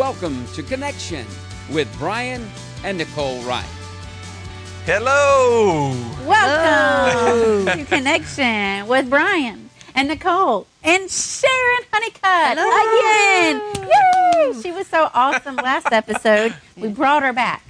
Welcome to Connection with Brian and Nicole Wright. Hello. Welcome to Connection with Brian and Nicole and Sharon Honeycutt again. Yay! She was so awesome last episode. We brought her back.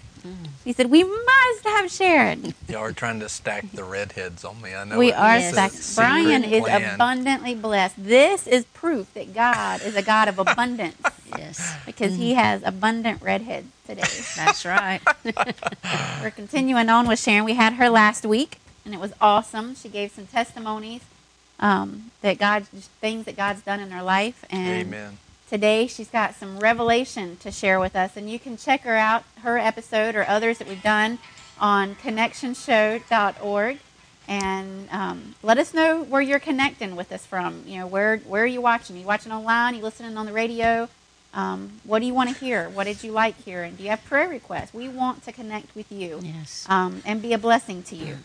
He said, We must have Sharon. Y'all are trying to stack the redheads on me. I know We it- are stacked. secret Brian is plan. abundantly blessed. This is proof that God is a God of abundance Yes, because He has abundant redheads today. that's right. We're continuing on with Sharon. We had her last week, and it was awesome. She gave some testimonies um, that God, things that God's done in her life, and Amen. Today she's got some revelation to share with us. And you can check her out, her episode or others that we've done on connectionshow.org. And um, let us know where you're connecting with us from. You know, where where are you watching? Are you watching online? Are you listening on the radio? Um, what do you want to hear? What did you like hearing? Do you have prayer requests? We want to connect with you Yes. um, and be a blessing to you.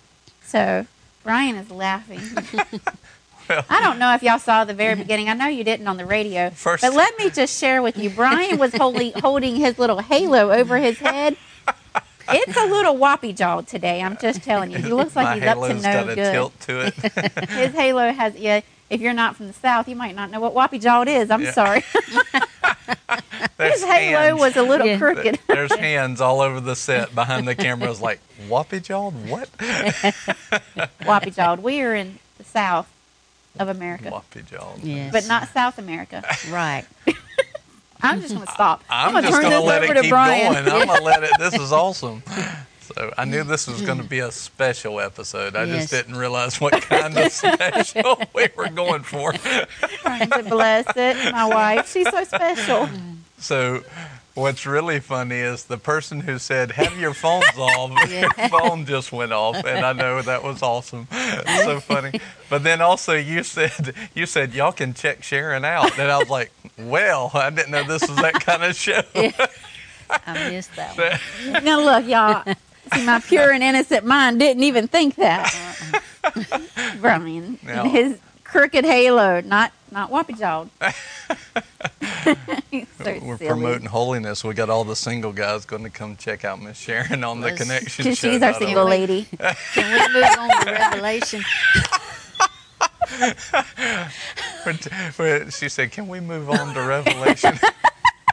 So Brian is laughing. Well, I don't know if y'all saw the very beginning. I know you didn't on the radio. First- but let me just share with you. Brian was holding, holding his little halo over his head. It's a little whoppy jawed today. I'm just telling you. He looks like my he's up to no got a good. tilt to it. His halo has yeah. If you're not from the south, you might not know what whoppy jawed is. I'm Yeah. sorry. There's his halo hands. was a little Yeah. crooked. There's hands all over the set behind the camera. It's like whoppy jawed. What? whoppy jawed. We are in the south of America, Whoppy jawed. Yes. but not South America. right. I'm just going to stop. I'm, gonna just turn gonna this let over it to keep Brian. going. I'm gonna let it. This is awesome. So I knew this was going to be a special episode. I Yes. just didn't realize what kind of special we were going for. trying to bless it. My wife, she's so special. So, what's really funny is the person who said, "Have your phones off," Yeah. your phone just went off, and I know that was awesome. so funny. But then also you said, "You said y'all can check Sharon out," and I was like, "Well, I didn't know this was that kind of show." I missed that one. Now look, y'all. See, my pure and innocent mind didn't even think that. Brian No. and his crooked halo, not not whoppy jawed. So We're silly. promoting holiness. We got all the single guys going to come check out Miss Sharon on the connection Because show. she's our single lady. Can we move on to Revelation? She said, "Can we move on to Revelation?"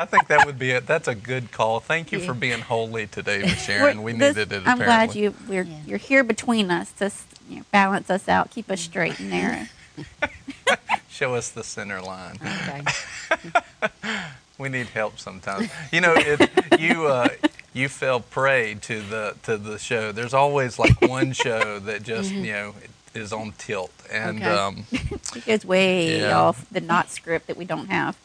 I think that would be it. That's a good call. Thank you for being holy today, Miss Sharon. We We're- this- needed it. I'm glad you we're Yeah. you're here between us to you know, balance us out, keep us straight and narrow. Show us the center line. Okay. We need help sometimes. You know, it, you uh, you fell prey to the to the show. There's always like one show that just you know is on tilt, and Okay. um, It goes way Yeah. off the not script that we don't have.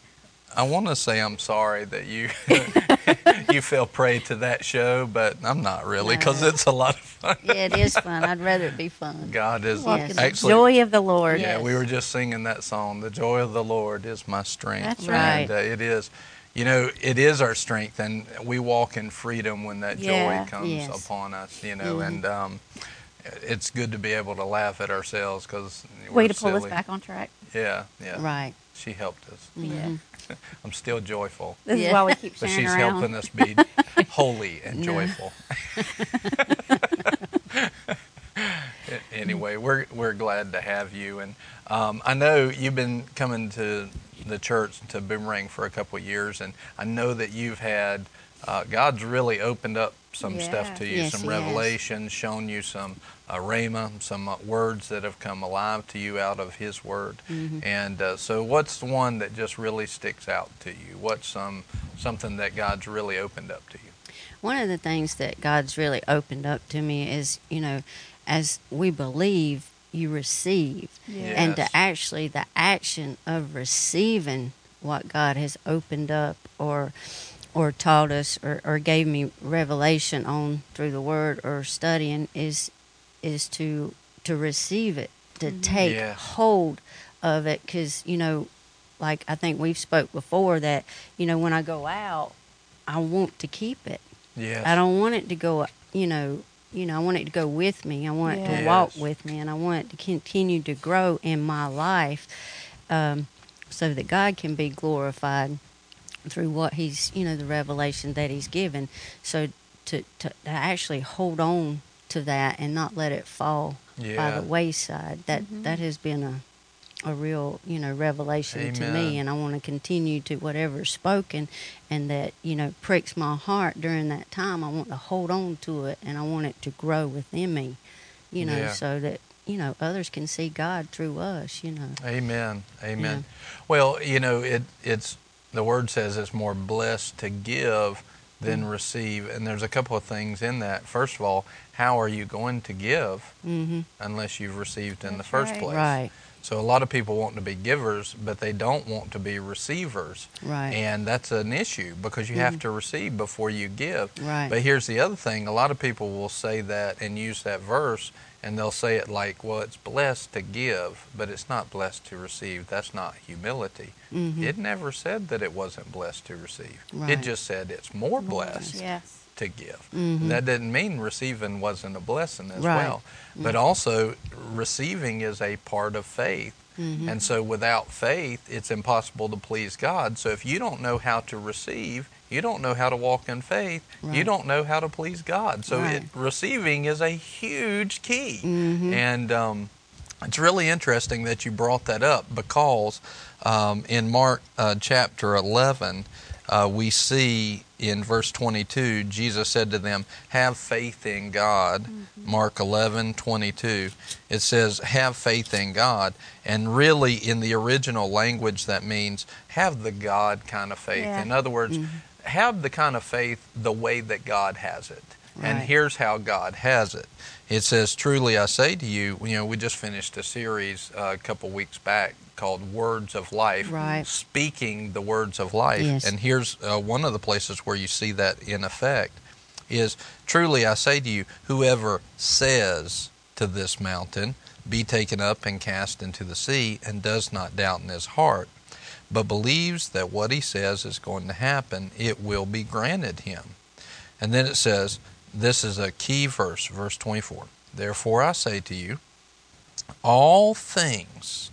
I want to say I'm sorry that you you fell prey to that show, but I'm not really because No. it's a lot of fun. Yeah, it is fun. I'd rather it be fun. God is Yes. actually. joy of the Lord. Yeah, Yes. we were just singing that song. The joy of the Lord is my strength. That's right. And, uh, it is. You know, it is our strength, and we walk in freedom when that Yeah. joy comes Yes. upon us. You know, Mhm. and um, it's good to be able to laugh at ourselves because Way to pull us back on track. Yeah, yeah. Right. She helped us. Yeah. I'm still joyful, This is why we keep but she's around. helping us be holy and joyful. anyway, we're we're glad to have you, and um, I know you've been coming to the church to Boomerang for a couple of years, and I know that you've had uh, God's really opened up some stuff to you, Yes, some He has. revelations, shown you some uh, rhema, some uh, words that have come alive to you out of His Word. Mm-hmm. And uh, so, what's the one that just really sticks out to you? What's some something that God's really opened up to you? One of the things that God's really opened up to me is, you know, as we believe, you receive. And to actually, the action of receiving what God has opened up or or taught us or, or gave me revelation on through the word or studying is is to to receive it to take Yes. hold of it because you know like i think we've spoke before that you know when i go out i want to keep it Yes. I don't want it to go, you know, you know, I want it to go with me. I want it to walk with me, and I want it to continue to grow in my life, um, so that God can be glorified. through what he's you know the revelation that he's given. So to to, to actually hold on to that and not let it fall by the wayside. That mm-hmm. that has been a a real you know revelation to me and I want to continue to whatever's spoken and that you know pricks my heart during that time I want to hold on to it and I want it to grow within me you know Yeah. so that you know others can see God through us you know Amen. Amen. Well, you know, it it's the word says it's more blessed to give than Mm. receive, and there's a couple of things in that. First of all, how are you going to give mhm unless you've received in the first right. place? right So a lot of people want to be givers, but they don't want to be receivers. right And that's an issue because you have to receive before you give. Right. But here's the other thing a lot of people will say that and use that verse, and they'll say it like, well, it's blessed to give, but it's not blessed to receive. That's not humility. Mhm. It never said that it wasn't blessed to receive, it just said it's more blessed Yes. to give. Mhm. That didn't mean receiving wasn't a blessing as Right. well. But also, receiving is a part of faith. Mhm. And so, without faith, it's impossible to please God. So, if you don't know how to receive, you don't know how to walk in faith, you don't know how to please God. So, Right. it, receiving is a huge key. Mhm. And um, it's really interesting that you brought that up because um, in Mark uh, chapter 11, uh, we see in verse 22, Jesus said to them, Have faith in God. Mark 11, 22. It says, Have faith in God. And really, in the original language, that means have the God kind of faith. Yeah. In other words, Mm-hmm. have the kind of faith the way that God has it. And here's how God has it. It says, Truly I say to you, you know, we just finished a series uh, a couple weeks back called Words of Life, Right. speaking the words of life. Yes. And here's uh, one of the places where you see that in effect is, Truly I say to you, whoever says to this mountain, Be taken up and cast into the sea, and does not doubt in his heart, but believes that what he says is going to happen, it will be granted him. And then it says, this is a key verse, verse 24. Therefore I say to you, all things,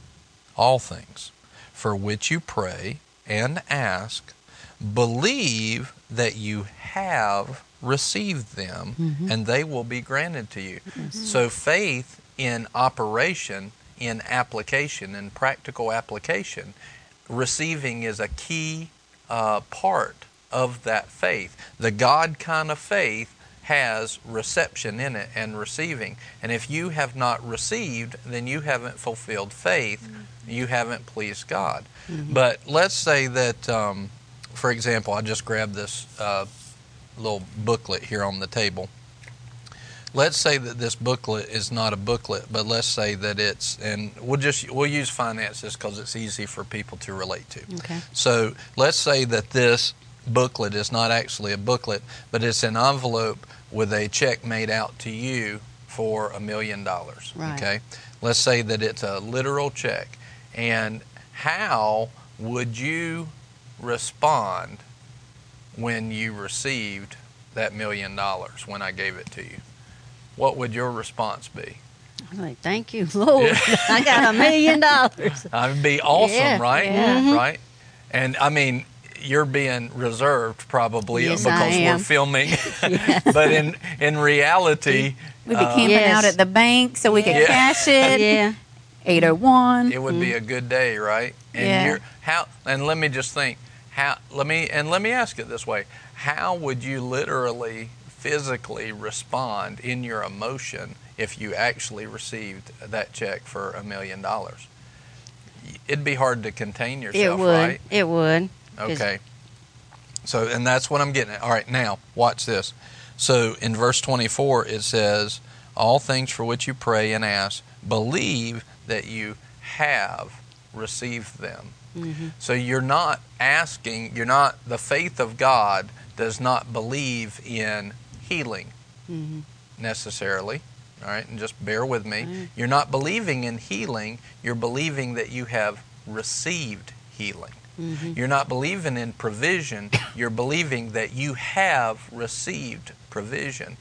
all things for which you pray and ask, believe that you have received them and they will be granted to you. So faith in operation, in application, in practical application, receiving is a key uh, part of that faith. The God kind of faith has reception in it and receiving. And if you have not received, then you haven't fulfilled faith. You haven't pleased God. But let's say that, um, for example, I just grabbed this uh, little booklet here on the table. Let's say that this booklet is not a booklet, but let's say that it's, and we'll just we'll use finances because it's easy for people to relate to. okay So let's say that this booklet is not actually a booklet, but it's an envelope with a check made out to you for a million dollars. Okay. Let's say that it's a literal check. And how would you respond when you received that million dollars when I gave it to you? What would your response be? I'm like thank you Lord I got a million dollars That'd be awesome, Yeah, right? yeah. Mhm. Right? And I mean, you're being reserved probably Yes, because we're filming. but in in reality, We'd be uh, camping Yes. out at the bank so we could Yeah. cash it. yeah 801. it would be a good day, right? And Yeah. you're how and let me just think how let me and let me ask it this way. How would you literally physically respond in your emotion if you actually received that check for a million dollars? It'd be hard to contain yourself, it yourself, would right? it would 'Cause- Okay. So, and that's what I'm getting at. All right, now, watch this. So, in verse 24, it says, All things for which you pray and ask, believe that you have received them. Mhm. So, you're not asking, you're not, the faith of God does not believe in healing Mhm. necessarily. All right, and just bear with me. Mm. You're not believing in healing, you're believing that you have received healing. Mhm. You're not believing in provision, you're believing that you have received provision.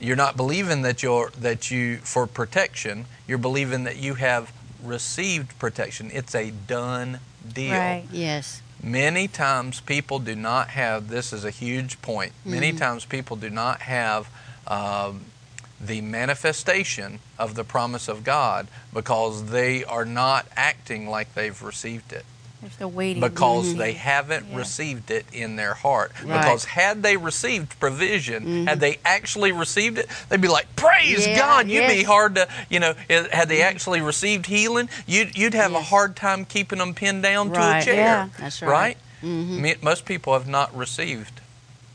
You're not believing that you're that you for protection, you're believing that you have received protection. It's a done deal. Right. yes Many times people do not have, this is a huge point, many times people do not have um, the manifestation of the promise of God because they are not acting like they've received it They're still waiting. because mm-hmm. they haven't Yeah. received it in their heart. Right. Because had they received provision, mm-hmm. had they actually received it, they'd be like, "Praise Yeah, God!" You'd be hard to, you know, had they mm-hmm. actually received healing, you'd you'd have a hard time keeping them pinned down to a chair. Yeah. That's right. Right? Me- Most people have not received.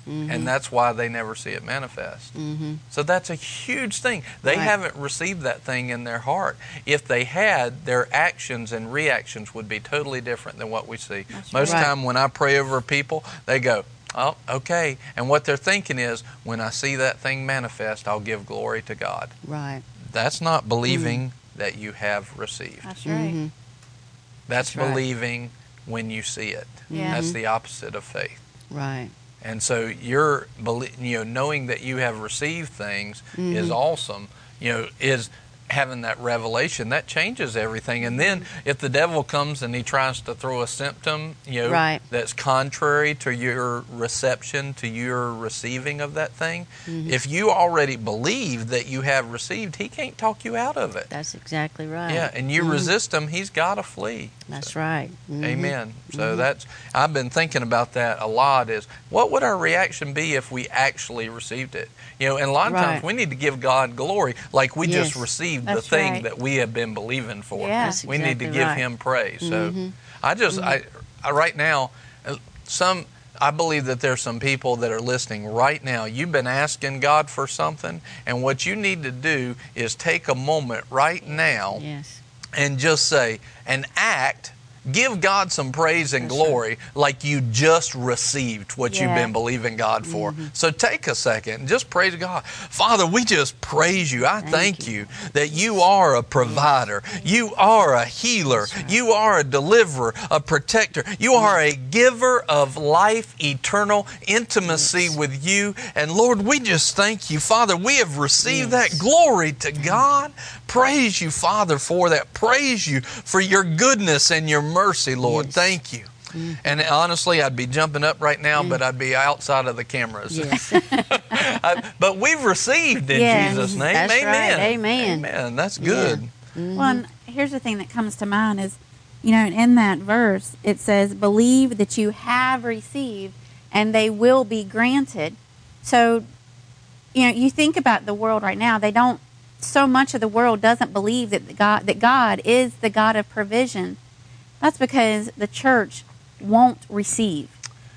And that's why they never see it manifest. Mm-hmm. So that's a huge thing. They Right. haven't received that thing in their heart. If they had, their actions and reactions would be totally different than what we see. That's Most right. time when I pray over people, they go, "Oh, okay." And what they're thinking is, when I see that thing manifest, I'll give glory to God. Right. That's not believing that you have received. That's right. Mhm. That's, That's right. believing when you see it. Yeah. That's the opposite of faith. Right. And so you're, you know, knowing that you have received things is Mm-hmm. awesome. You know, is having that revelation that changes everything. And then if the devil comes and he tries to throw a symptom, you know, Right. that's contrary to your reception, to your receiving of that thing, Mm-hmm. if you already believe that you have received, he can't talk you out of it. That's exactly right. Yeah, and you Mhm. resist him, he's got to flee. That's So- right. Mhm. Amen. So that's I've been thinking about that a lot. Is what would our reaction be if we actually received it? You know, and a lot of Right. times we need to give God glory, like we just Yes. That's the thing right. that we have been believing for. Yeah. We need to give right. Him praise. So Mhm. I just I, I right now uh, some. I believe that there's some people that are listening right now. You've been asking God for something, and what you need to do is take a moment right now Yes. and just say and act give god some praise and glory like you just received what you've been believing god for. Mm-hmm. so take a second and just praise god. Father we just praise you. I thank, Thank you. you. that you are a provider. You are a healer. Right. you are a deliverer a protector. You are a giver of life eternal intimacy Yes. with you. And lord we just thank you. Father we have received that glory to god. Praise you father for that. Praise you for your goodness and your mercy lord Yes. thank you and honestly i'd be jumping up right now but i'd be outside of the cameras Yes. I- but we've received in Yes. jesus name That's right. amen Amen. amen that's good Mhm. Well, and here's the thing that comes to mind is, you know, in that verse it says, "Believe that you have received, and they will be granted." So, you know, you think about the world right now; they don't. So much of the world doesn't believe that God that God is the God of provision. That's because the church won't receive.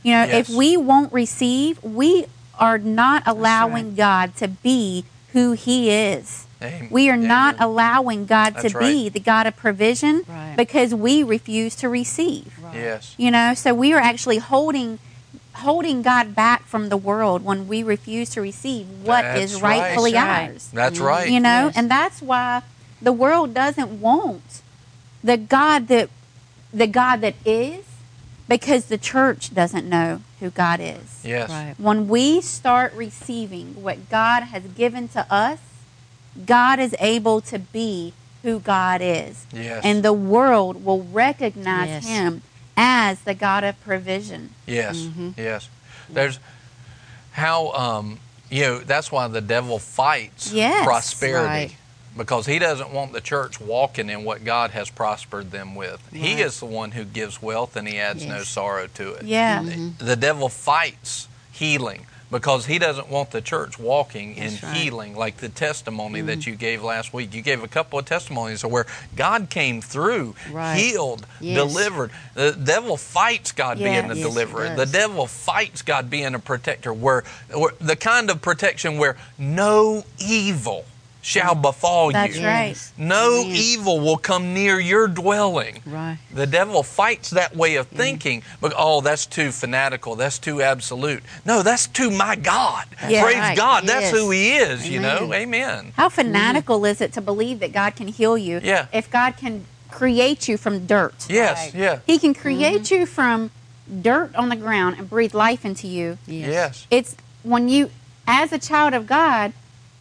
You know, Yes. if we won't receive, we are not allowing God to be who He is. Amen. We are not Amen. allowing God That's to be right. the God of provision Right. because we refuse to receive. yes You know, so we are actually holding holding God back from the world when we refuse to receive what is That's right. rightfully right. ours. that's Mhm. right You know, Yes. and that's why the world doesn't want the God that the God that is because the church doesn't know who God is. yes Right. When we start receiving what God has given to us, God is able to be who God is. yes And the world will recognize Yes. him as the God of provision. Yes, Mhm. yes. There's how um, you know that's why the devil fights Yes. prosperity Right. Because he doesn't want the church walking in what God has prospered them with. He is the one who gives wealth and he adds no sorrow to it. Yeah. The devil fights healing because he doesn't want the church walking in right. healing like the testimony that you gave last week. You gave a couple of testimonies where God came through, Right. healed, Yes. delivered. The devil fights God Yeah. being a Yes, deliverer. The devil fights God being a protector where, where the kind of protection where no evil shall befall That's you. right. No Amen. evil will come near your dwelling. Right. The devil fights that way of thinking, mm. but oh, that's too fanatical. That's too absolute. No, that's to my God. Praise Right. God. That's Yes. who He is. You know, Amen. Amen. How fanatical is it to believe that God can heal you Yeah. if God can create you from dirt? Yes. Right. Yeah. He can create mm-hmm. you from dirt on the ground and breathe life into you. Yes. Yes. It's when you, as a child of God,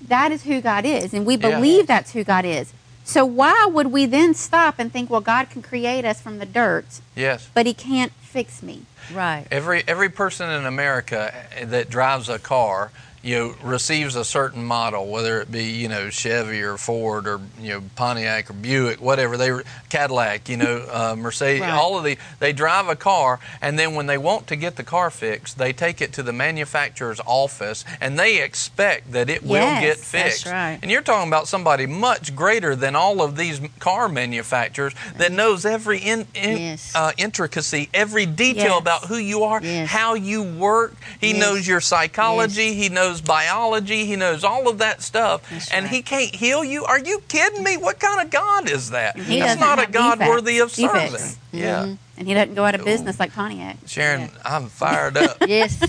that is who God is. And we Yeah. believe that's who God is. So why would we then stop and think, well, God can create us from the dirt, Yes. but He can't fix me? Right. Every every person in America that drives a car, you know, receives a certain model, whether it be you know Chevy or Ford or you know Pontiac or Buick, whatever they Cadillac, you know uh, Mercedes, Right. all of the they drive a car, and then when they want to get the car fixed, they take it to the manufacturer's office, and they expect that it will Yes, get that's fixed. right. And you're talking about somebody much greater than all of these car manufacturers that knows every in, in, Yes. uh, intricacy, every detail Yes. about who you are, how you work. He knows your psychology. He knows biology. He knows all of that stuff. That's and right. he can't heal you. Are you kidding me? What kind of God is that? He That's doesn't a God defects- worthy of defects. serving. Mm-hmm. Yeah. And He doesn't go out of business like Pontiac. Sharon, I'm fired up. Yes.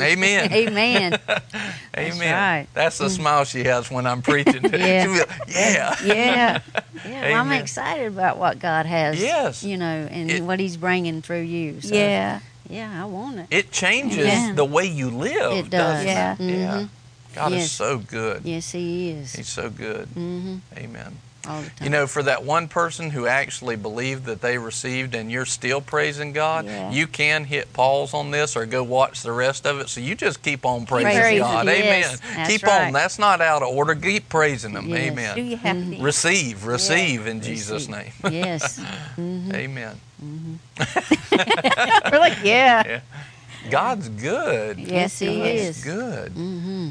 Amen. Amen. Amen. right. That's the mm. smile she has when I'm preaching. Yeah. She'll like, yeah. Yeah. Yeah, well, I'm excited about what God has. Yes. You know, and It- what He's bringing through you. So, yeah. Yeah, I want it. It changes Amen. the way you live. It does. doesn't Yeah. it? Yeah. Mhm. God is so good. Yes, He is. He's so good. hmm Amen. All the time. You know, for that one person who actually believed that they received and you're still praising God, Yeah. you can hit pause on this or go watch the rest of it. So you just keep on praising praising. God. Yes, Amen. that's keep right. on. That's not out of order. Keep praising Him. Yes. Do Amen. you have to be? Receive, receive in Jesus' name. Receive. yes. hmm Amen. Mm-hmm. We're like, yeah. God's good. Yes, He He God's is. good. Mm-hmm.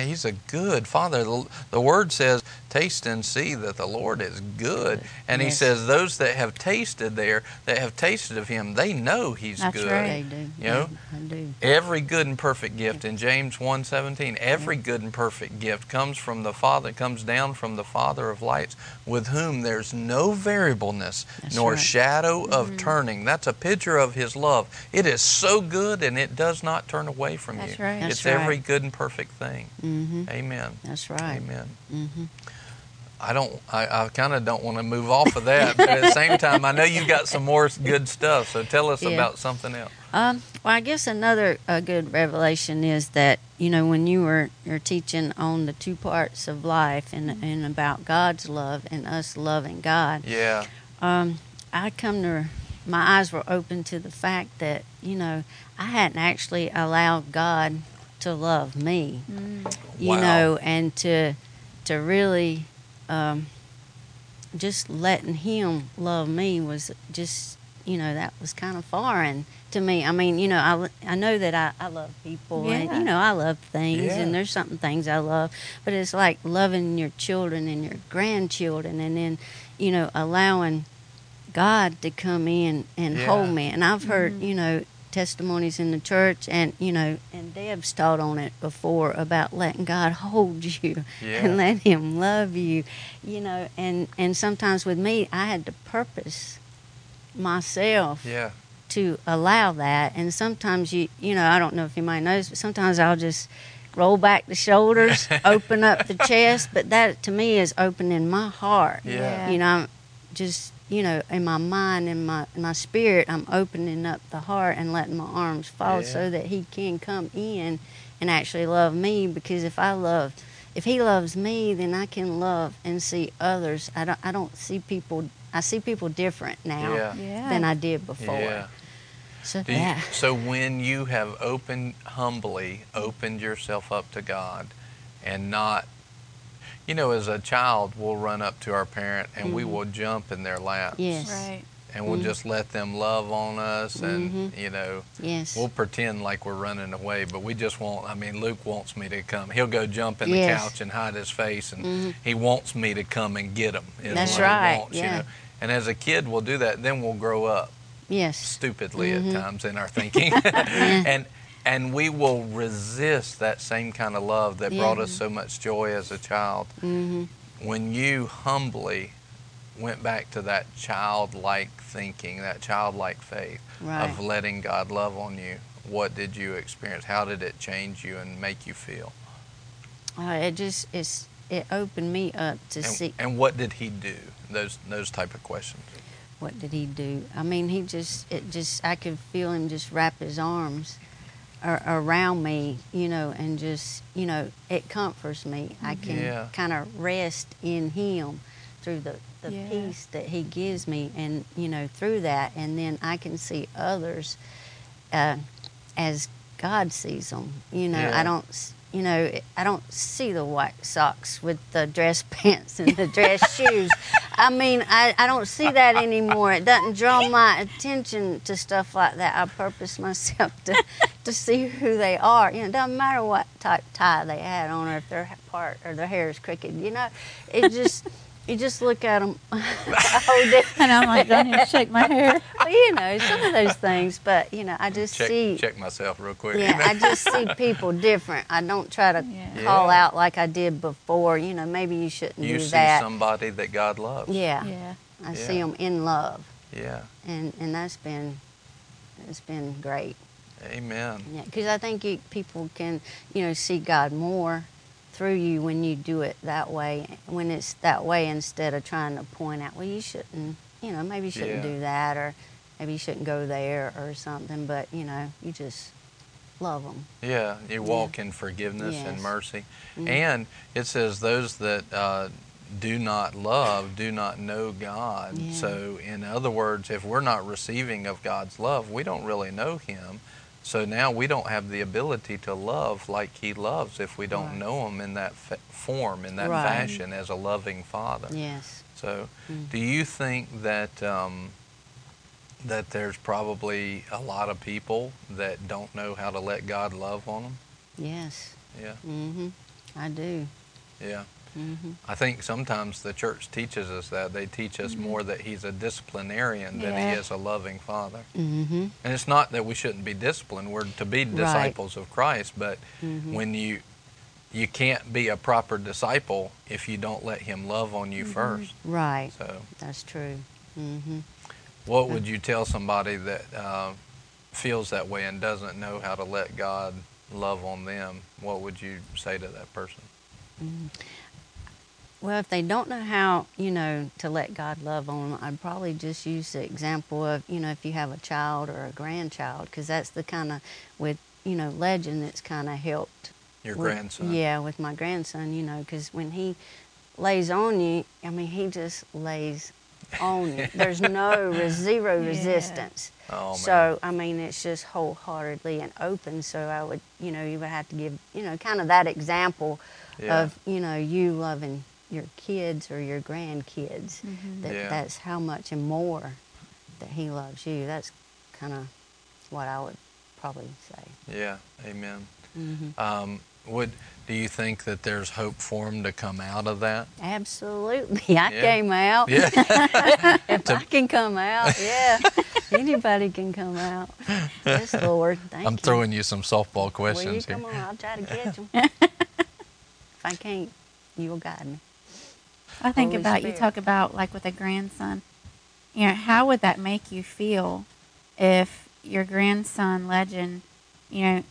He's a good Father. The, the Word says, "Taste and see that the Lord is good." And He says, "Those that have tasted there, that have tasted of Him, they know He's That's good." right. They do. You know? I do. Every good and perfect gift in James 1:17, every good and perfect gift comes from the Father, comes down from the Father of lights, with whom there's no variableness That's nor right. shadow of Mm-hmm. turning. That's a picture of his love. It is so good and it does not turn away from That's you. right. That's it's every good and perfect thing. Hmm Amen. That's right. Amen. hmm I don't. I, I kind of don't want to move off of that, but at the same time, I know you've got some more good stuff. So tell us Yeah. about something else. Um, well, I guess another uh, good revelation is that you know when you were you're teaching on the two parts of life and and about God's love and us loving God. Yeah. Um, I come to my eyes were open to the fact that you know I hadn't actually allowed God to love me. You Wow. know, and to to really um, just letting Him love me was just you know that was kind of foreign to me. I mean, you know, I, I know that I, I love people and you know I love things Yeah. and there's something things I love, but it's like loving your children and your grandchildren and then you know allowing God to come in and Yeah. hold me. And I've heard Mhm. you know testimonies in the church and you know and Deb's taught on it before about letting God hold you Yeah. and let him love you you know and and sometimes with me I had to purpose myself Yeah. to allow that and sometimes you you know I don't know if anybody knows but sometimes I'll just roll back the shoulders open up the chest but that to me is opening my heart Yeah. you know I'm just you know in my mind and my in my spirit i'm opening up the heart and letting my arms fall Yeah. so that he can come in and actually love me because if i love if he loves me then i can love and see others i don't i don't see people i see people different now Yeah. Yeah. than i did before Yeah. so Do you- yeah so when you have opened humbly opened yourself up to God and not you know as a child we'll run up to our parent and we Mhm. will jump in their lap yes Right. and we'll Mhm. just let them love on us and Mhm. you know yes we'll pretend like we're running away but we just won't I mean Luke wants me to come he'll go jump in the couch and hide his face and Mhm. he wants me to come and get him is That's what he right, wants, you yeah. know and as a kid we'll do that then we'll grow up yes stupidly at times in our thinking and and we will resist that same kind of love that brought us so much joy as a child. Hmm when you humbly went back to that childlike thinking that childlike faith right. of letting God love on you what did you experience? How did it change you and make you feel? Uh, it just it's it opened me up to and, see and what did he do? Those those type of questions. What did he do? I mean, he just, it just, I could feel him just wrap his arms ar- around me, you know, and just, you know, it comforts me. I can Yeah. kind of rest in him through the, the Yeah. peace that He gives me, and you know through that, and then I can see others uh, as God sees them. You know, Yeah. I don't. You know, I don't see the white socks with the dress pants and the dress shoes. I mean, I, I don't see that anymore. It doesn't draw my attention to stuff like that. I purpose myself to, to see who they are. You know, it doesn't matter what type tie they had on or if their part or their hair is crooked. You know, it just you just look at them a whole. And I'm like, don't even shake my hair. Well, you know, some of those things. But you know, I just Check, see. check myself real quick. Yeah, I just see people different. I don't try to Yeah. call Yeah. out like I did before. You know, maybe you shouldn't you do that. You see that. somebody that God loves. yeah, Yeah. I see them in love, Yeah. and and that's been it's been great. Amen. Yeah, because I think you, people can you know see God more through you when you do it that way. When it's that way instead of trying to point out, well, you shouldn't. You know, maybe you shouldn't Yeah. do that, or maybe you shouldn't go there, or something. But you know, you just love them. Yeah, you walk in forgiveness and Yes. mercy. Mhm. And it says, those that uh, do not love do not know God. Yeah. So, in other words, if we're not receiving of God's love, we don't really know Him. So now we don't have the ability to love like He loves if we don't Right. know Him in that form, in that Right. fashion, as a loving Father. Yes. So, Mm. do you think that um, that there's probably a lot of people that don't know how to let God love on them? Yes. Yeah, Mm-hmm. I do. yeah. Mhm. I think sometimes the church teaches us that they teach us more that He's a disciplinarian than He is a loving Father. Mhm. And it's not that we shouldn't be disciplined; we're to be Right. disciples of Christ. But Mhm. when you you can't be a proper disciple if you don't let Him love on you first. Right. So. That's true. Mhm. What would you tell somebody that uh, feels that way and doesn't know how to let God love on them? What would you say to that person? Well, if they don't know how, you know, to let God love on them, I'd probably just use the example of, you know, if you have a child or a grandchild, because that's the kind of, with, you know, legend that's kind of helped. Your with- grandson. Yeah, with my grandson, you know, because when he lays on you, I mean, he just lays on you. There's no res- zero Yeah. resistance. Oh man. So I mean, it's just wholeheartedly and open. So I would, you know, you would have to give, you know, kind of that example Yeah. of, you know, you loving your kids or your grandkids. Mhm. That Yeah. that's how much and more that he loves you. That's kind of what I would probably say. yeah. Amen. hmm Um, would do you think that there's hope for him to come out of that? Absolutely, I Yeah. came out. Yeah. if I can come out, yeah, anybody can come out. Yes, Lord, thank I'm you. throwing you some softball Well, you questions come here. on, I'll try to catch them. if I can't, you'll guide me. I think Holy about you talk about like with a grandson. You know, how would that make you feel if your grandson legend, you know,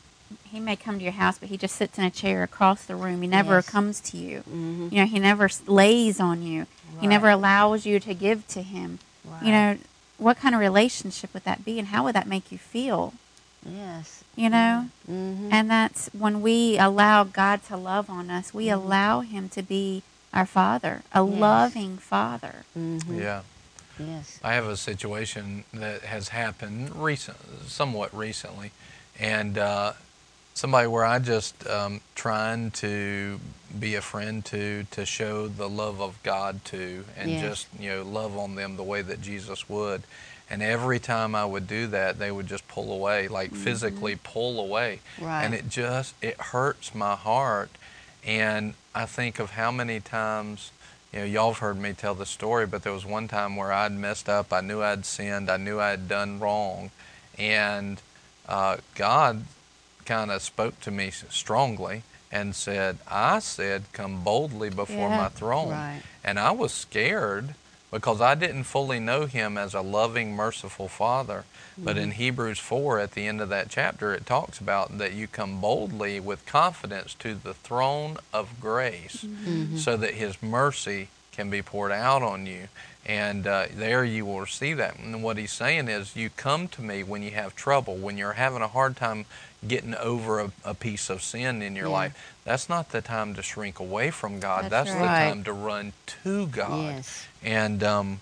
he may come to your house, but he just sits in a chair across the room. He never Yes. comes to you. Mm-hmm. You know, he never lays on you. He never allows you to give to him. You know, what kind of relationship would that be, and how would that make you feel? Yes. You know, Mm-hmm. and that's when we allow God to love on us. We allow Him to be our Father, a Yes. loving Father. mm-hmm. Yeah. Yes. I have a situation that has happened recent, somewhat recently, and uh, somebody where I just um, trying to be a friend to, to show the love of God to, and Yes. just you know love on them the way that Jesus would. And every time I would do that, they would just pull away, like physically pull away, Right. and it just it hurts my heart. And I think of how many times you know, y'all have heard me tell the story, but there was one time where I'd messed up. I knew I'd sinned. I knew I'd done wrong. And uh, God kind of spoke to me strongly and said, I said, come boldly before Yeah. my throne. Right. And I was scared because I didn't fully know him as a loving, merciful father. But in Hebrews 4, at the end of that chapter, it talks about that you come boldly with confidence to the throne of grace Mm-hmm. so that his mercy can be poured out on you. And uh, there you will receive that. And what he's saying is, you come to me when you have trouble, when you're having a hard time getting over a, a piece of sin in your Yeah. life. That's not the time to shrink away from God. That's That's, right. the time to run to God. Yes. And um,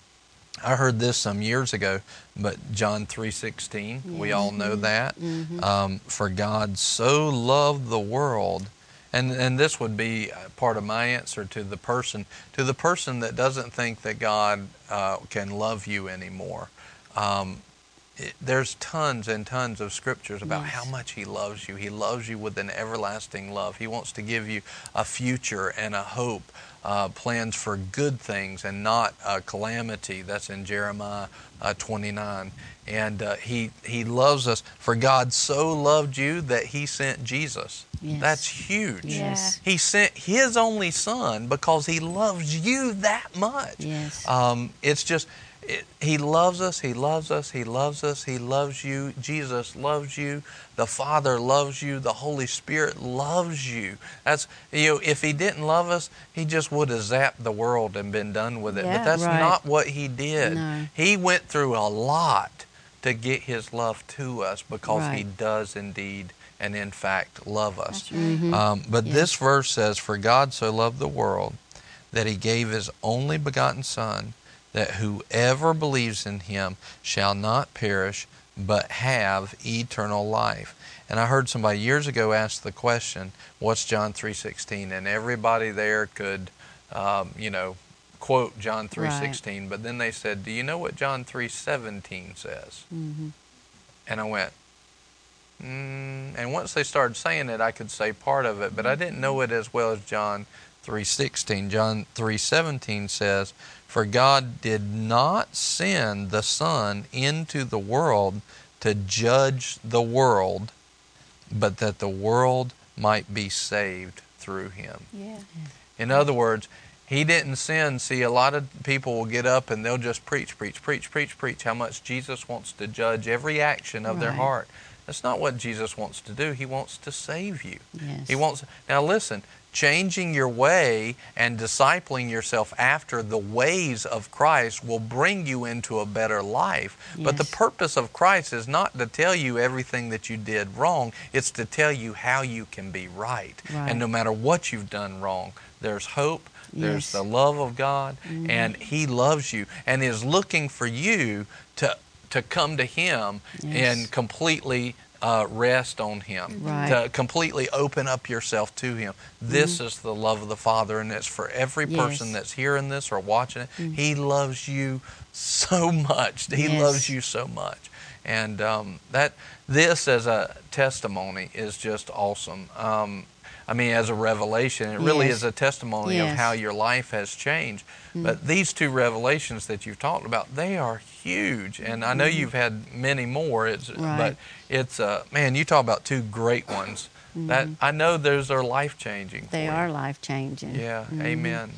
I heard this some years ago, but John three sixteen, we all know that. Um, For God so loved the world, and and this would be part of my answer to the person to the person that doesn't think that God uh, can love you anymore. Um, it, there's tons and tons of scriptures about Yes. how much he loves you. He loves you with an everlasting love. He wants to give you a future and a hope, uh, plans for good things and not uh, calamity. That's in Jeremiah uh, 29. And uh, he he loves us. For God so loved you that He sent Jesus. Yes. That's huge. Yes. He sent His only Son because He loves you that much. Yes. Um, it's just, it, He loves us, He loves us, He loves us, He loves you. Jesus loves you. The Father loves you. The Holy Spirit loves you. That's, you know, if He didn't love us, He just would have zapped the world and been done with it. Yeah. but that's Right. not what He did. No. He went through a lot to get His love to us because He does indeed and in fact love us. Right. Mhm. Um, but Yeah. this verse says, For God so loved the world that he gave his only begotten Son, that whoever believes in him shall not perish, but have eternal life. And I heard somebody years ago ask the question, What's John 3.16? And everybody there could, um, you know, quote John 3.16. But then they said, Do you know what John 3.17 says? Mhm. And I went, mm, and once they started saying it, I could say part of it, but I didn't know it as well as John 3:16. John 3:17 says, "For God did not send the Son into the world to judge the world, but that the world might be saved through him." Yeah. In other words, he didn't send. See, a lot of people will get up and they'll just preach, preach, preach, preach, preach how much Jesus wants to judge every action of their heart. That's not what Jesus wants to do. He wants to save you. Yes. He wants. Now listen, changing your way and discipling yourself after the ways of Christ will bring you into a better life. But the purpose of Christ is not to tell you everything that you did wrong, it's to tell you how you can be right. Right. And no matter what you've done wrong, there's hope, there's Yes. the love of God, mm-hmm. and He loves you and is looking for you to to come to Him Yes. and completely uh, rest on Him, Right. to completely open up yourself to Him. This is the love of the Father, and it's for every person Yes. that's hearing this or watching it. He loves you so much. He Yes. loves you so much, and um, that this as a testimony is just awesome. Um, I mean, as a revelation, it really is a testimony of how your life has changed. But these two revelations that you've talked about, they are huge, and I know you've had many more. It's Right. but it's uh, man, you talk about two great ones. That I know those are life changing. They are life changing. Yeah, Mhm. amen.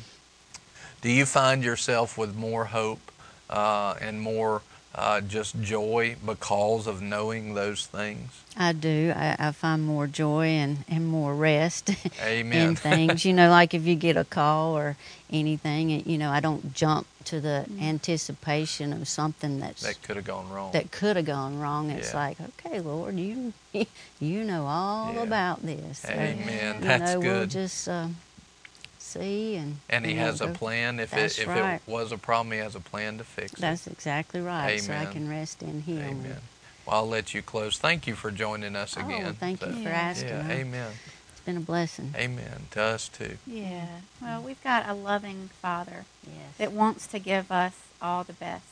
Do you find yourself with more hope uh, and more uh, just joy because of knowing those things? I do. I, I find more joy and, and more rest Amen. in things. You know, like if you get a call or anything, you know, I don't jump to the anticipation of something that's that could have gone wrong. that could have gone wrong. It's Yeah. like, okay, Lord, you you know all Yeah. about this. So, Amen. You That's know, we'll good. just uh, see and and he you know, has a plan. If it if right. it was a problem, he has a plan to fix it. That's exactly right. So I can rest in Him. Amen. Well, I'll let you close. Thank you for joining us Oh, again. thank you for asking. Yeah, amen. It's been a blessing. Amen. To us too. Yeah. Well, we've got a loving Father Yes. that wants to give us all the best.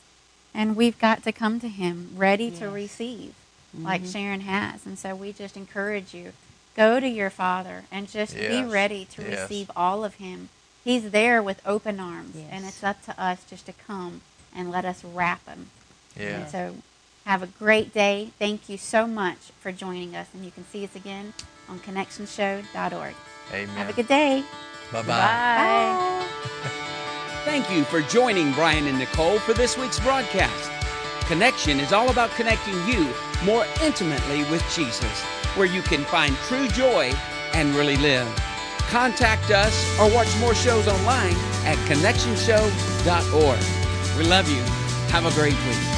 And we've got to come to Him ready to receive, like Mhm. Sharon has. And so we just encourage you go to your Father and just be ready to Yes. receive all of Him. He's there with open arms. And it's up to us just to come and let us wrap Him. Yeah. And so have a great day. Thank you so much for joining us. And you can see us again on connectionshow.org. Amen. Have a good day. Bye-bye. Bye. Thank you for joining Brian and Nicole for this week's broadcast. Connection is all about connecting you more intimately with Jesus, where you can find true joy and really live. Contact us or watch more shows online at connectionshow.org. We love you. Have a great week.